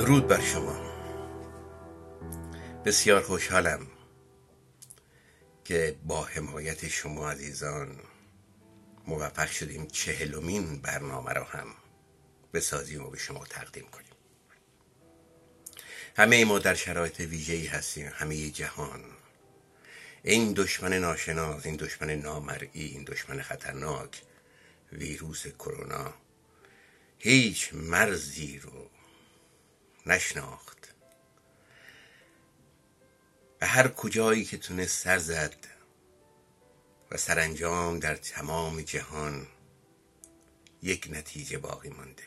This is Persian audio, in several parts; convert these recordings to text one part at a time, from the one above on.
درود بر شما. بسیار خوشحالم که با حمایت شما عزیزان موفق شدیم چهلمین برنامه را هم بسازیم و به شما تقدیم کنیم. همه ما در شرایط ویژه‌ای هستیم همه جهان. این دشمن ناشناس این دشمن نامرئی این دشمن خطرناک ویروس کرونا هیچ مرزی رو نشناخت. به هر کجایی که تونست سر زد و سرانجام در تمام جهان یک نتیجه باقی مانده.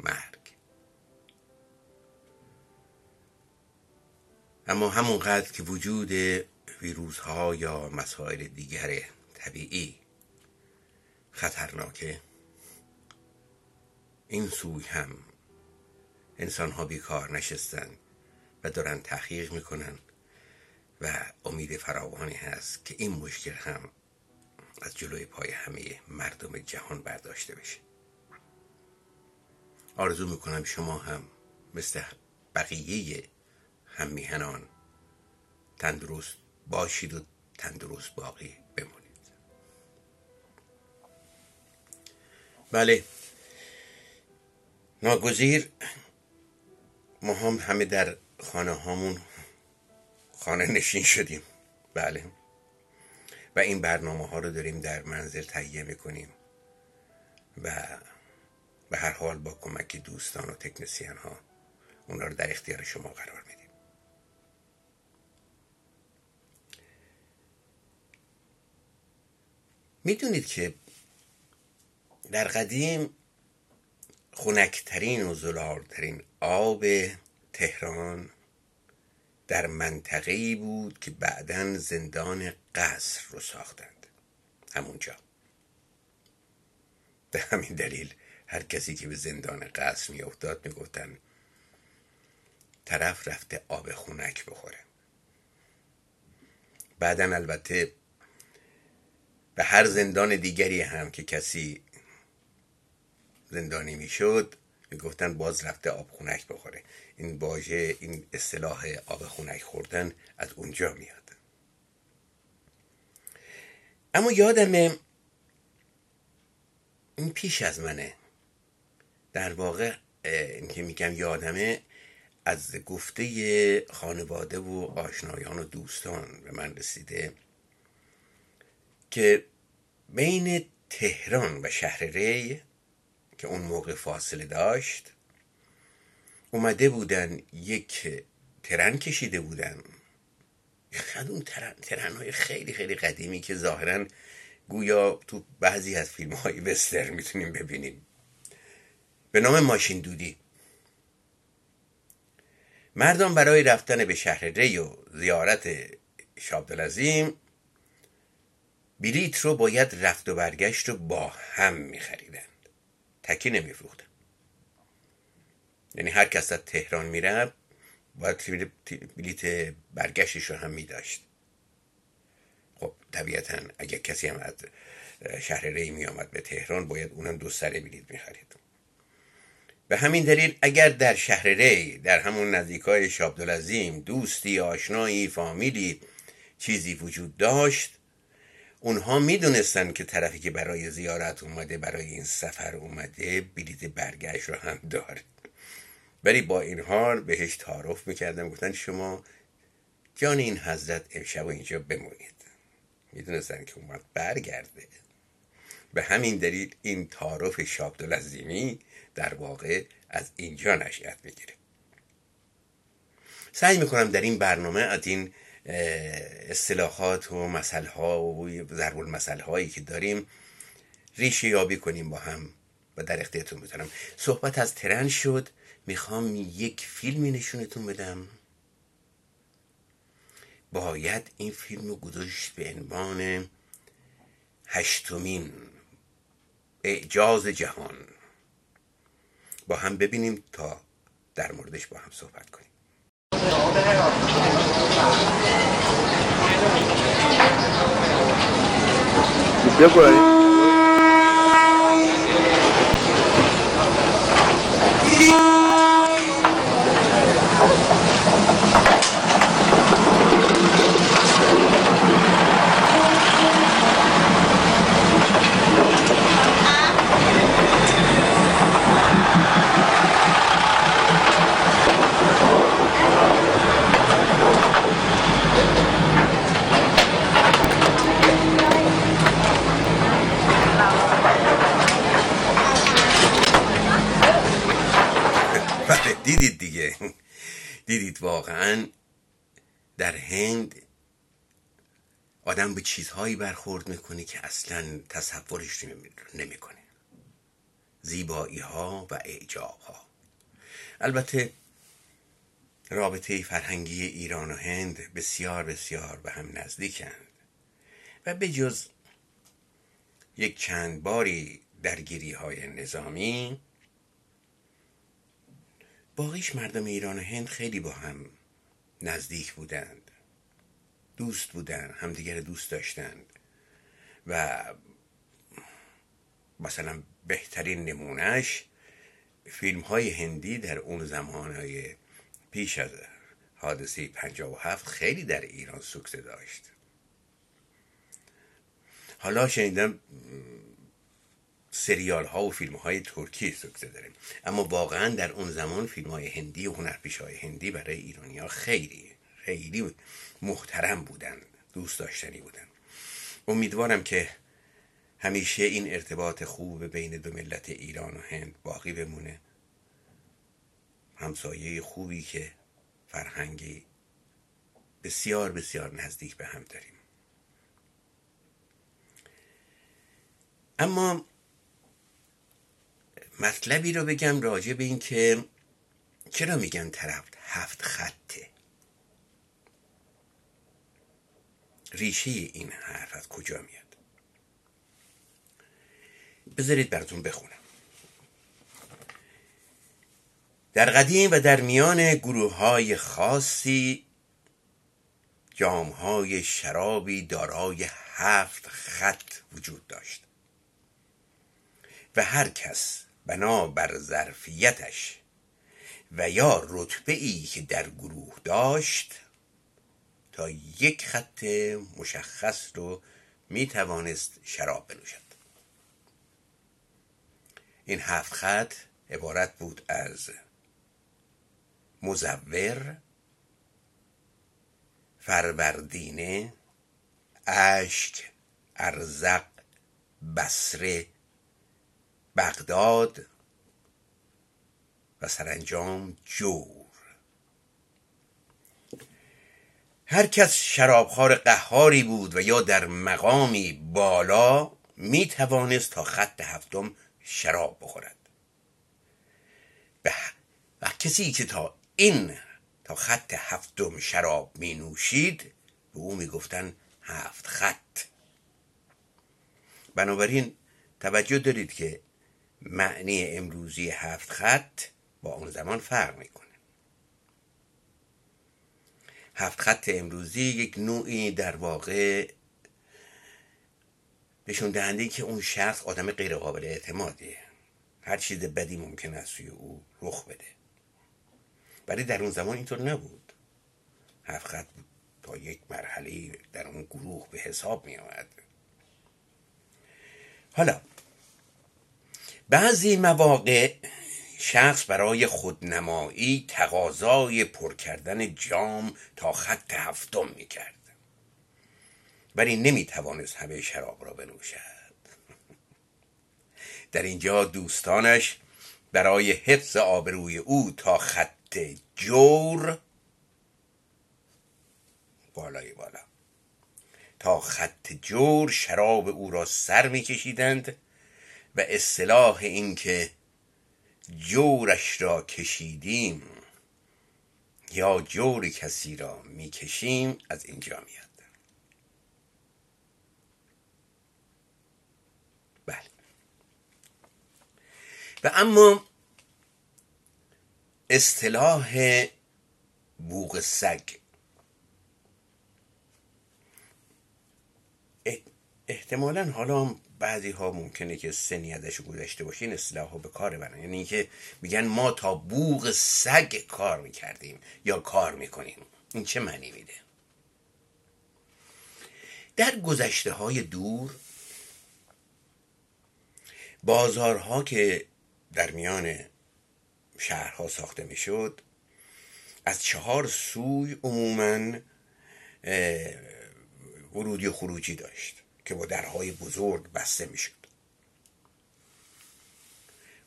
مرگ. اما همونقدر که وجود ویروس ها یا مسائل دیگر طبیعی خطرناکه این سوی هم انسان ها بیکار نشستن و دارن تحقیق می‌کنن و امید فراوانی هست که این مشکل هم از جلوی پای همه مردم جهان برداشته بشه. آرزو می‌کنم شما هم مثل بقیه هم میهنان تندرست باشید و تندرست باقی بمونید بله. ناگزیر ما هم همه در خانه هامون خانه نشین شدیم. بله. و این برنامه ها رو داریم در منزل تهیه می‌کنیم. و به هر حال با کمک دوستان و تکنسیان ها اونا رو در اختیار شما قرار میدیم. می‌دونید که در قدیم خنکترین و زلالترین آب تهران در منطقه بود که بعدا زندان قصر رو ساختند. همونجا. به همین دلیل هر کسی که به زندان قصر می افتاد می گفتن طرف رفته آب خونک بخوره. بعدا البته به هر زندان دیگری هم که کسی زندانی می‌شد می‌گفتن باز رفته آب خونک بخوره. این واژه این اصطلاح آب خونک خوردن از اونجا میاد. اما یادم این پیش از منه. در واقع این که میگم یادمه از گفته خانواده و آشنایان و دوستان به من رسیده که بین تهران و شهر ری که اون موقع فاصله داشت اومده بودن یک ترن کشیده بودن. خد اون ترن, ترن های خیلی خیلی قدیمی که ظاهرا گویا تو بعضی از فیلم های وستر می‌تونیم ببینیم. به نام ماشین دودی. مردم برای رفتن به شهر ری و زیارت شابدالعظیم بلیت رو باید رفت و برگشت رو با هم میخریدن. تکی نمیفروختن یعنی هر کس از تهران میره باید بلیت برگشتش رو هم میداشت. خب طبیعتا اگر کسی هم از شهر ری می آمد به تهران باید اونم دو سره بلیت می‌خرید. به همین دلیل اگر در شهر ری در همون نزدیکای شابدالعظیم دوستی آشنایی فامیلی چیزی وجود داشت اونها می‌دونستن که طرفی که برای زیارت اومده برای این سفر اومده بلیت برگشت رو هم داره. ولی با این حال بهش تعارف می‌کردن گفتن شما جان این حضرت امشب اینجا بمونید. می‌دونستن که اومد برگرده. به همین دلیل این تعارف شابدالعظیمی در واقع از اینجا نشأت بگیره سعی می‌کنم در این برنامه از این اصطلاحات و مسئله ها و ضرب المثل هایی که داریم ریشه یابی کنیم با هم و در اختیارتون بذارم. صحبت از ترن شد. می‌خوام یک فیلمی نشونتون بدم. باید این فیلم رو گذاشت به عنوان هشتمین اعجاز جهان. با هم ببینیم تا در موردش با هم صحبت کنیم. 别过来。دیدید واقعا در هند آدم به چیزهایی برخورد می‌کنه که اصلا تصورش نمی‌کنه. زیبایی ها و اعجاب ها البته رابطه فرهنگی ایران و هند بسیار بسیار به هم نزدیکند و به جز یک چند باری درگیری های نظامی باقیش مردم ایران و هند خیلی با هم نزدیک بودند. دوست بودند همدیگر دوست داشتند. و مثلا بهترین نمونهش فیلم های هندی در اون زمان های پیش از حادثه پنجاب و هفت خیلی در ایران سکسه داشت. حالا شنیدم سریال ها و فیلم های ترکی سکسه داره اما واقعا در اون زمان فیلم های هندی و هنرپیش های هندی برای ایرانی ها خیلی خیلی محترم بودن دوست داشتنی بودن. امیدوارم که همیشه این ارتباط خوب بین دو ملت ایران و هند باقی بمونه. همسایه خوبی که فرهنگی بسیار بسیار نزدیک به هم داریم. اما مطلبی رو بگم راجع به این که چرا میگن طرف هفت خطه؟ ریشه این حرف از کجا میاد؟ بذارید براتون بخونم. در قدیم و در میان گروه های خاصی جام های شرابی دارای هفت خط وجود داشت. و هر کس بنا بر ظرفیتش. و یا رتبه ای که در گروه داشت تا یک خط مشخص رو می توانست شراب بنوشد. این هفت خط عبارت بود از مزور فروردینه اشک ارزق بسره بغداد و سرانجام جور. هر کس شرابخوار قهاری بود و یا در مقامی بالا می توانست تا خط هفتم شراب بخورد. و کسی که تا این تا خط هفتم شراب می نوشید به او می گفتن هفت خط. بنابراین توجه دارید که معنی امروزی هفت خط با اون زمان فرق می‌کنه. هفت خط امروزی یک نوعی در واقع نشون دهنده که اون شخص آدم غیر قابل اعتمادیه. هر چیز بدی ممکن است سوی او رخ بده. ولی در اون زمان اینطور نبود. هفت خط تا یک مرحله در اون گروه به حساب می آمد حالا بعضی مواقع شخص برای خودنمایی تقاضای پر کردن جام تا خط هفتم می کرد ولی نمی توانست همه شراب را بنوشد. در اینجا دوستانش برای حفظ آبروی او تا خط جور بالای بالا. تا خط جور شراب او را سر میکشیدند و اصطلاح این که جورش را کشیدیم یا جور کسی را می‌کشیم از اینجا میاد. بله. و اما اصطلاح بوغ سگ. احتمالا حالا بعضی ها ممکنه که سنی ازش گذشته باشه این اصطلاح ها به کار برن یعنی اینکه میگن ما تا بوغ سگ کار می‌کردیم یا کار می‌کنیم. این چه معنی میده؟ در گذشته های دور بازارها که در میان شهرها ساخته می‌شد از چهار سوی عموما ورودی و خروجی داشت. که با درهای بزرگ بسته می‌شد.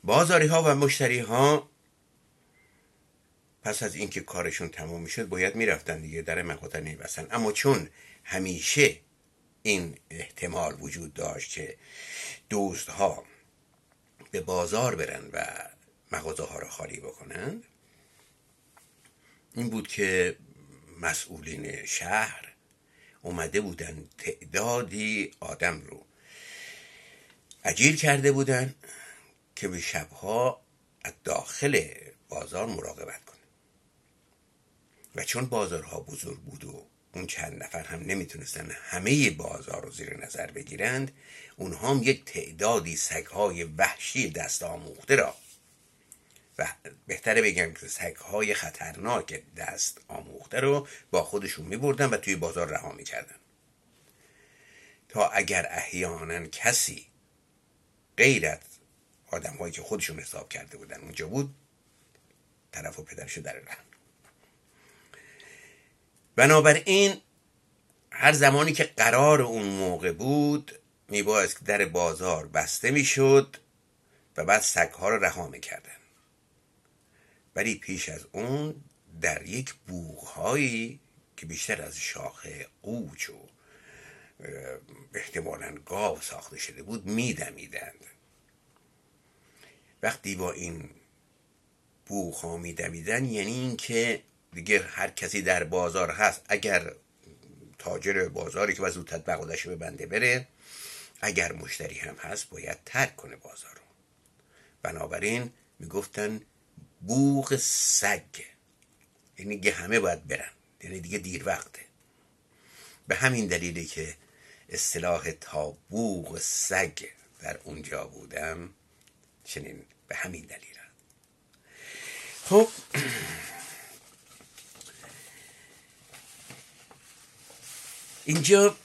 بازاری ها و مشتری ها پس از اینکه کارشون تمام می‌شد باید می‌رفتن دیگه در مقاطع نمیبستن اما چون همیشه این احتمال وجود داشت که ها به بازار برن و مغازه ها رو خالی بکنن این بود که مسئولین شهر اومده بودن تعدادی آدم رو. اجیر کرده بودن که به شبها از داخل بازار مراقبت کنه. و چون بازارها بزرگ بود و اون چند نفر هم نمی‌تونستن همه بازار رو زیر نظر بگیرند اونها هم یک تعدادی سگهای وحشی دست آموخته را و بهتره بگم که سگهای خطرناک دست آموخته رو با خودشون میبردن و توی بازار رها می‌کردن. تا اگر احیانا کسی غیر از آدم هایی که خودشون حساب کرده بودن اونجا بود طرف و پدرشو در رحم بنابراین هر زمانی که قرار اون موقع بود میبایست که در بازار بسته می‌شد و بعد سگها رو رها می‌کردن. ولی پیش از اون در یک بوغهایی که بیشتر از شاخه قوچ و احتمالا گاو ساخته شده بود میدمیدند. وقتی با این بوغ ها میدمیدن یعنی اینکه دیگه هر کسی در بازار هست اگر تاجر بازاری که زودتر بقودش به بنده بره اگر مشتری هم هست باید ترک کنه بازار رو. بنابراین می‌گفتن بوغ سگ. یعنی دیگه همه باید برن. یعنی دیگه دیر وقته. به همین دلیلی که اصطلاح تا بوغ سگ در اونجا بودم چنین به همین دلیل. خب. اینجا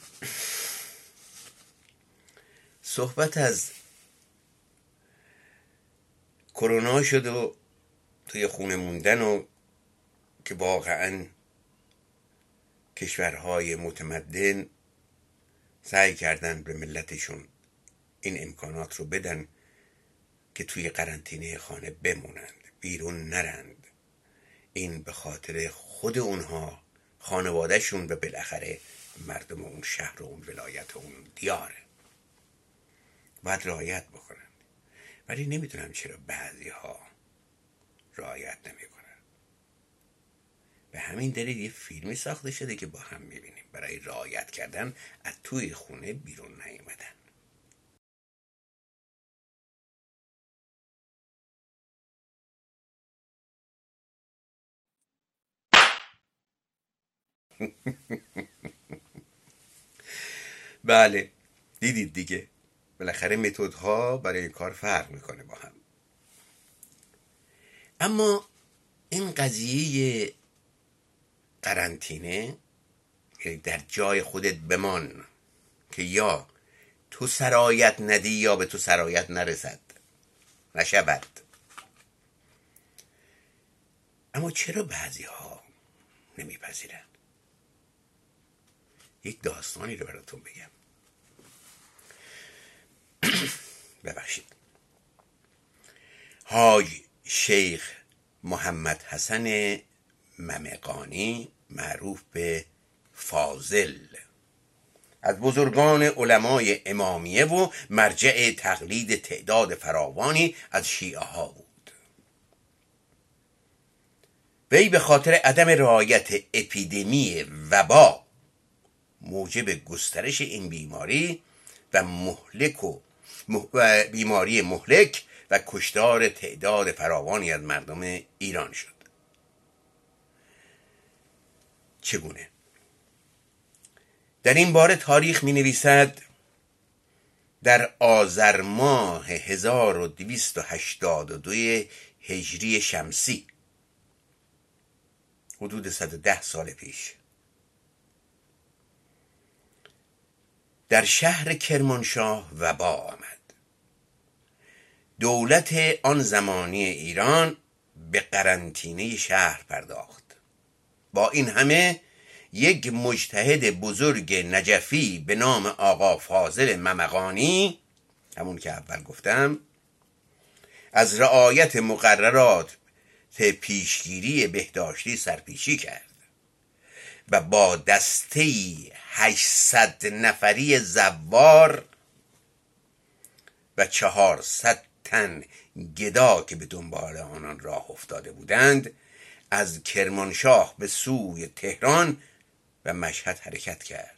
صحبت از کرونا شد و توی خونه موندن و که واقعا کشورهای متمدن سعی کردن به ملتشون این امکانات رو بدن که توی قرنطینه خانه بمونند بیرون نرند. این به خاطر خود اونها خانوادهشون و بالاخره مردم اون شهر و اون ولایت و اون دیاره باید رعایت بکنن. ولی نمی‌دونم چرا بعضی ها رعایت نمی‌کنن به همین دلیل یه فیلمی ساخته شده که با هم می‌بینیم. برای رعایت کردن از توی خونه بیرون نیومدن. بله. دیدید دیگه. بالاخره متدها برای کار فرق می‌کنه با هم. اما این قضیه قرنطینه در جای خودت بمان که یا تو سرایت ندی یا به تو سرایت نرسد نشود. اما چرا بعضی ها نمیپذیرند یک داستانی رو براتون بگم. ببخشید. های شیخ محمد حسن ممقانی معروف به فاضل. از بزرگان علمای امامیه و مرجع تقلید تعداد فراوانی از شیعه ها بود. وی به خاطر عدم رعایت اپیدمی وبا موجب گسترش این بیماری و مهلک و بیماری مهلک و کشتار تعداد فراوانی از مردم ایران شد. چگونه؟ در این باره تاریخ می نویسد در آذر ماه 1282 هجری شمسی حدود 110 سال پیش. در شهر کرمانشاه وبا آمد. دولت آن زمانی ایران به قرنطینه شهر پرداخت. با این همه یک مجتهد بزرگ نجفی به نام آقا فاضل ممقانی همون که اول گفتم از رعایت مقررات پیشگیری بهداشتی سرپیشی کرد و با دسته 800 نفری زوار و 400 تن گدا که به دنبال آنان راه افتاده بودند از کرمانشاه به سوی تهران و مشهد حرکت کرد.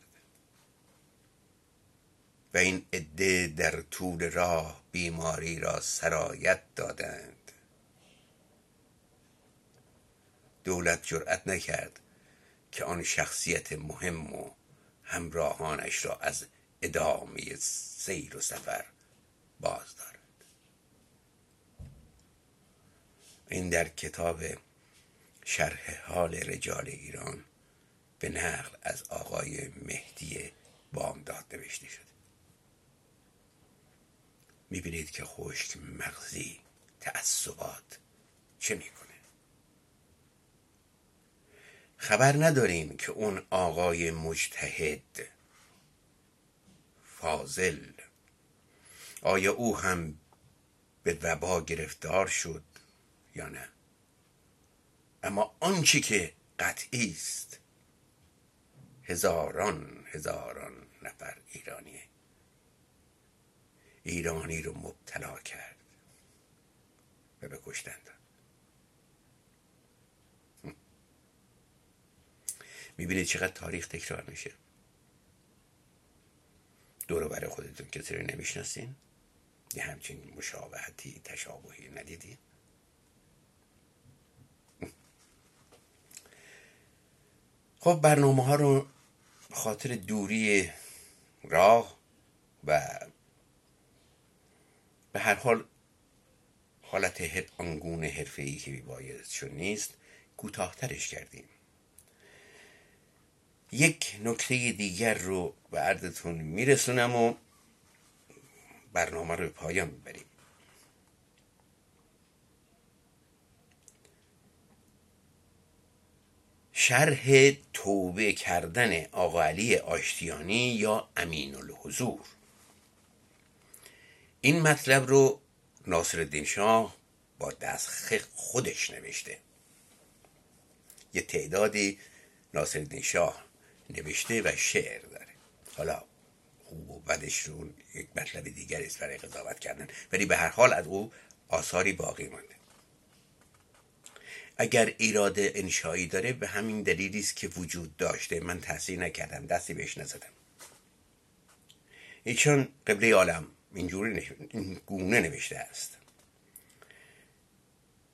و این عده در طول راه بیماری را سرایت دادند. دولت جرأت نکرد که آن شخصیت مهم و همراهانش را از ادامه سیر و سفر باز دارد این در کتاب شرح حال رجال ایران به نقل از آقای مهدی بامداد نوشته شده. می‌بینید که خشک مغزی تعصبات چه می‌کنه؟ خبر نداریم که اون آقای مجتهد فاضل آیا او هم به وبا گرفتار شد؟ نه. اما آنچه که قطعی است. هزاران هزاران نفر ایرانی ایرانی رو مبتلا کرد. و به کشتن داد. می‌بینید چقدر تاریخ تکرار میشه. دور برای خودتون کسی رو نمی‌شناسین؟ یه همچین مشابهتی تشابهی ندیدین؟ خب برنامه ها رو خاطر دوری راه و به هر حال حالت آنگونه حرفه ای که چون نیست کوتاهترش کردیم. یک نکته دیگر رو به عرضتون میرسونم و برنامه رو به پایان ببریم شرح توبه کردن آقا علی آشتیانی یا امین الحضور این مطلب رو ناصر الدین شاه با دست خودش نوشته. یه تعدادی ناصر الدین شاه نوشته و شعر داره. حالا خوب و بدش رو یک مطلب دیگر است برای قضاوت کردن. ولی به هر حال از او آثاری باقی مانده. اگر ایراد انشایی داره به همین دلیلی است که وجود داشته. من تحصیل نکردم. دستی بهش نزدم. ایشان قبله عالم. اینجوری این گونه نوشته است.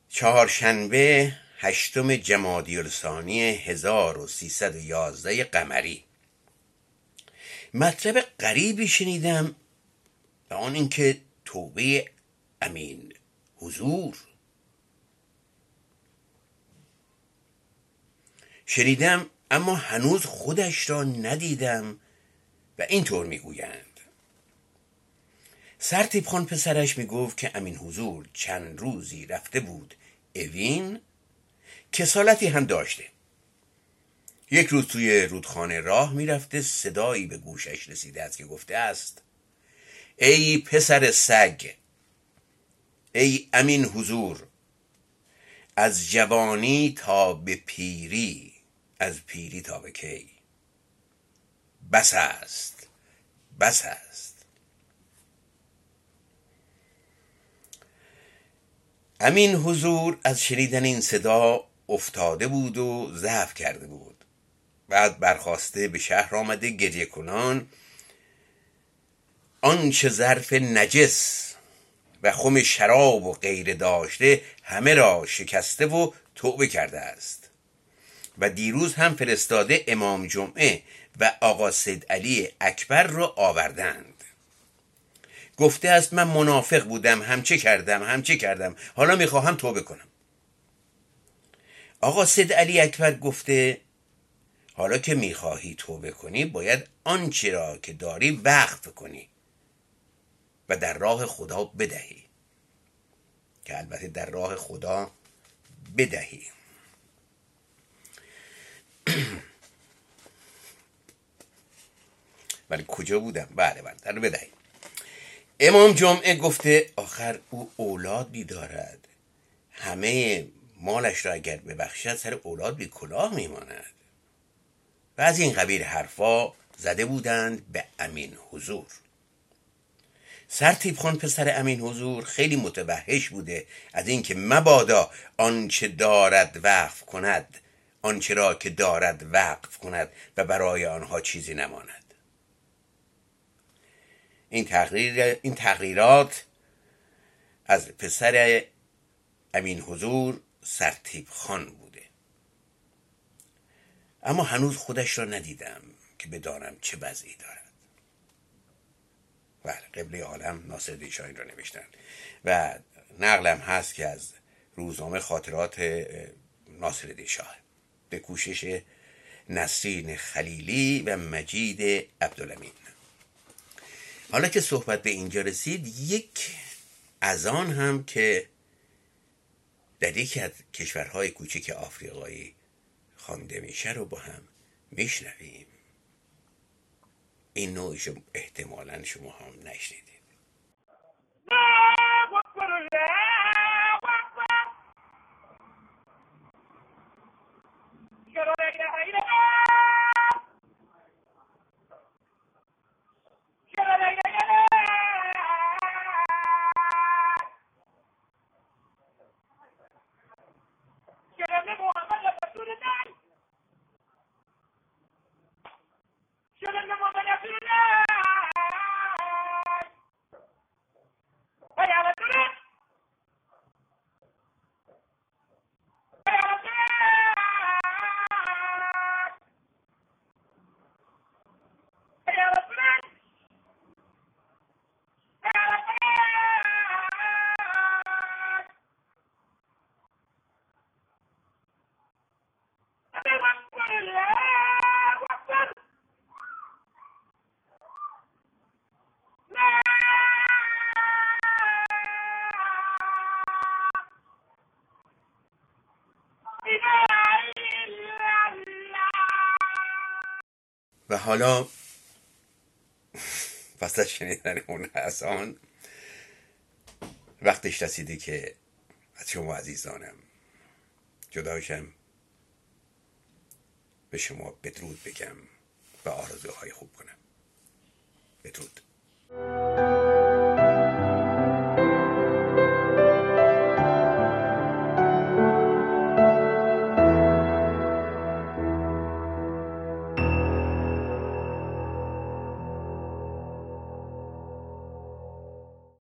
چهارشنبه هشتم جمادی الثانی 1311 قمری. مطلب غریبی شنیدم و آن اینکه توبه امین حضور شنیدم اما هنوز خودش را ندیدم و اینطور می‌گویند. سرتیب خان پسرش می‌گفت که امین حضور چند روزی رفته بود اوین کسالتی هم داشته. یک روز توی رودخانه راه می‌رفته صدایی به گوشش رسیده است که گفته است ای پسر سگ ای امین حضور از جوانی تا به پیری. از پیری تا به کی. بس است. بس است. امین حضور از شنیدن این صدا افتاده بود و ضعف کرده بود. بعد برخواسته به شهر آمده گریه کنان. آنچه ظرف نجس و خم شراب و غیر داشته همه را شکسته و توبه کرده است. و دیروز هم فرستاده امام جمعه و آقا سید علی اکبر را آوردند. گفته است من منافق بودم همچه کردم همچه کردم؟ حالا می‌خواهم توبه کنم. آقا سید علی اکبر گفته حالا که می‌خواهی توبه کنی باید آنچه را که داری وقف کنی و در راه خدا بدهی. که البته در راه خدا بدهی. ولی کجا بودم؟ بله بله در بدهی امام جمعه گفته آخر او اولادی دارد همه مالش را اگر ببخشد سر اولاد بی کلاه میماند. و از این قبیل حرفا زده بودند به امین حضور. سرتیب خان پسر امین حضور خیلی متوحش بوده از اینکه مبادا آنچه دارد وقف کند. آنچه را که دارد وقف کند و برای آنها چیزی نماند. این, تقریر، این تقریرات از پسر امین حضور سرتیب خان بوده. اما هنوز خودش را ندیدم که بدانم چه وضعی دارد. بله قبله عالم ناصر دیشاین را نوشتن و نقلم هست که از روزنامه خاطرات ناصر دیشاه به کوشش نسرین خلیلی و مجید عبدالامین. حالا که صحبت به اینجا رسید یک از آن هم که در یکی از کشورهای کوچک آفریقایی خوانده میشه رو با هم میشنویم. این نوعش احتمالا شما هم نشنیدید. Haida, Haida, حالا پس از شنیدن اون حسان وقتش رسیده که از شما عزیزانم جداشم به شما بدرود بگم و آرزوهای خوب کنم. بدرود.